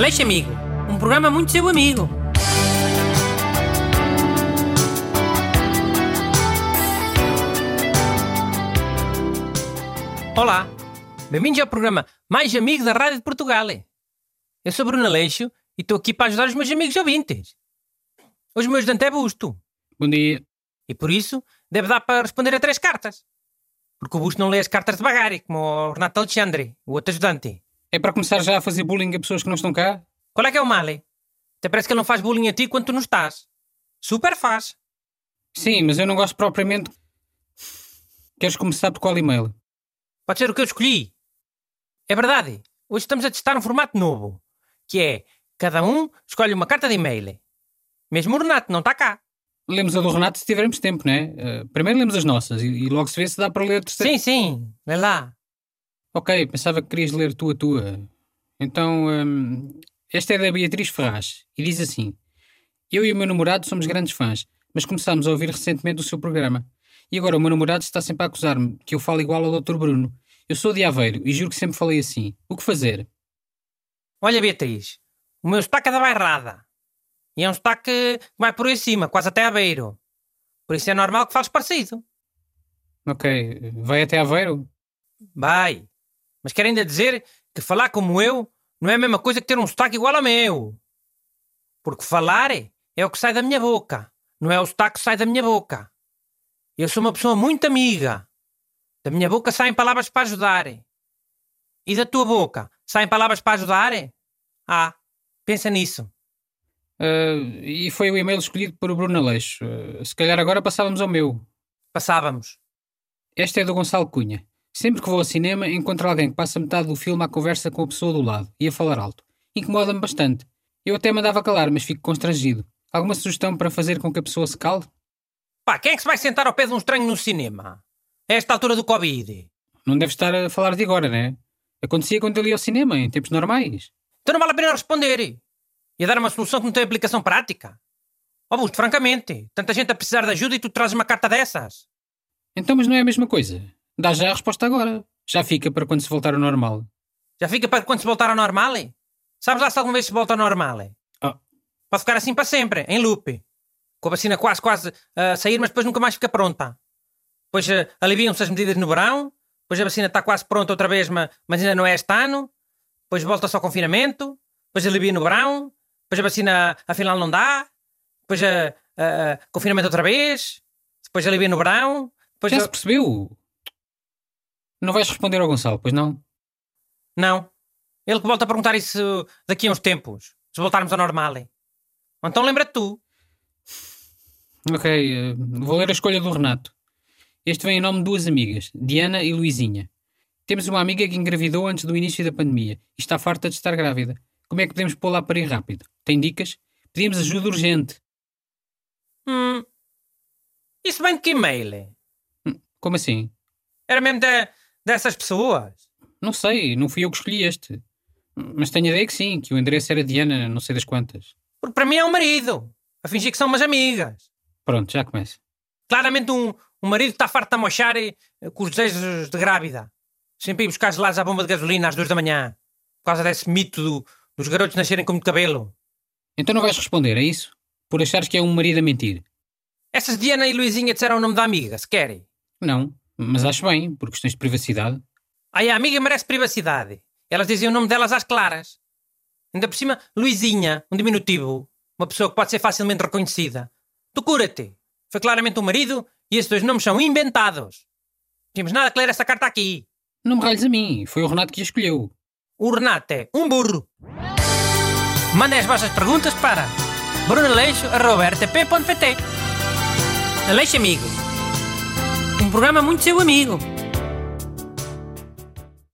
Aleixo Amigo, um programa muito seu amigo. Olá, bem-vindos ao programa mais amigo da Rádio de Portugal. Eu sou Bruno Aleixo e estou aqui para ajudar os meus amigos ouvintes. Hoje o meu ajudante é Busto Bom dia. e por isso deve dar para responder a três cartas. Porque o Busto não lê as cartas devagar, como o Renato Alexandre, o outro ajudante. É para começar já a fazer bullying a pessoas que não estão cá? Qual é que é o mal? Até parece que ele não faz bullying a ti quando tu não estás. Super faz. Sim, mas eu não gosto propriamente. Queres começar por qual e-mail? Pode ser o que eu escolhi. É verdade. Hoje estamos a testar um formato novo, que é cada um escolhe uma carta de e-mail. Mesmo o Renato não está cá. Lemos a do Renato se tivermos tempo, não é? Eh, primeiro lemos as nossas e, e logo se vê se dá para ler a terceira. Sim, sim. Lê lá. Ok, pensava que querias ler tu a tua. Então, hum, esta é da Beatriz Ferraz e diz assim: Eu e o meu namorado somos grandes fãs, mas começámos a ouvir recentemente o seu programa. E agora o meu namorado está sempre a acusar-me que eu falo igual ao Dr. Bruno. Eu sou de Aveiro e juro que sempre falei assim. O que fazer? Olha, Beatriz. O meu sotaque é da bairrada. E é um sotaque que vai por aí cima, quase até a beiro. Por isso é normal que fales parecido. Ok, vai até Aveiro? Vai. Mas quero ainda dizer que falar como eu não é a mesma coisa que ter um sotaque igual ao meu. Porque falar é, o que sai da minha boca, não é o sotaque que sai da minha boca. Eu sou uma pessoa muito amiga. Da minha boca saem palavras para ajudar. E da tua boca saem palavras para ajudar? Ah, pensa nisso. Ah, e foi o e-mail escolhido por Bruno Aleixo. Ah, se calhar agora passávamos ao meu. Passávamos. Esta é do Gonçalo Cunha. Sempre que vou ao cinema, encontro alguém que passa metade do filme à conversa com a pessoa do lado e a falar alto. Incomoda-me bastante. Eu até mandava calar, mas fico constrangido. Alguma sugestão para fazer com que a pessoa se cale? Pá, quem é que se vai sentar ao pé de um estranho no cinema? A esta altura do Covid. Não deve estar a falar de agora, né? Acontecia quando eu ia ao cinema, em tempos normais. Então não vale a pena responder. E a dar uma solução que não tem aplicação prática. Ó Busto, francamente, tanta gente a precisar de ajuda e tu trazes uma carta dessas. Então, mas não é a mesma coisa. Dá já a resposta agora. Já fica para quando se voltar ao normal. Já fica para quando se voltar ao normal? Sabes lá se alguma vez se volta ao normal? Ah. Pode ficar assim para sempre, em loop. Com a vacina quase, quase a sair, mas depois nunca mais fica pronta. Depois uh, aliviam-se as medidas no verão, depois a vacina está quase pronta outra vez, mas, ainda não é este ano. Depois volta-se ao confinamento, depois alivia no verão, depois a vacina afinal não dá, depois uh, uh, confinamento outra vez, depois alivia no verão, depois... Já se percebeu? Não vais responder ao Gonçalo, pois não? Não. Ele que volta a perguntar isso daqui a uns tempos, se voltarmos ao normal. Então lembra-te tu. Ok, eh, vou ler a escolha do Renato. Este vem em nome de duas amigas, Diana e Luizinha. Temos uma amiga que engravidou antes do início da pandemia e está farta de estar grávida. Como é que podemos pô-la a parir rápido? Tem dicas? Pedimos ajuda urgente. Hum. Isso vem de que e-mail? Como assim? Era mesmo de, dessas pessoas? Não sei, não fui eu que escolhi este. Mas tenho a ideia que sim, que o endereço era Diana, não sei das quantas. Porque para mim é um marido. A fingir que são umas amigas. Pronto, já começa. Claramente um, um marido está farto de amochar eh, com os desejos de grávida. Sempre ir buscar gelados à bomba de gasolina às duas da manhã. Por causa desse mito do- dos garotos nascerem com muito cabelo. Então não vais responder, é isso? Por achares que é um marido a mentir? Essas Diana e Luizinha disseram o nome da amiga, se querem. Não, mas acho bem, por questões de privacidade. Aí a amiga merece privacidade. Elas dizem o nome delas às claras. Ainda por cima, Luizinha, um diminutivo. Uma pessoa que pode ser facilmente reconhecida. Tu cura-te. Foi claramente um marido e esses dois nomes são inventados. Não tínhamos nada que ler essa carta aqui. Não me ralhes a mim, foi o Renato que a escolheu. O Renato é um burro. Mandem as vossas perguntas para brunaleixo.rtp.pt Aleixo Amigo. Um programa muito seu amigo.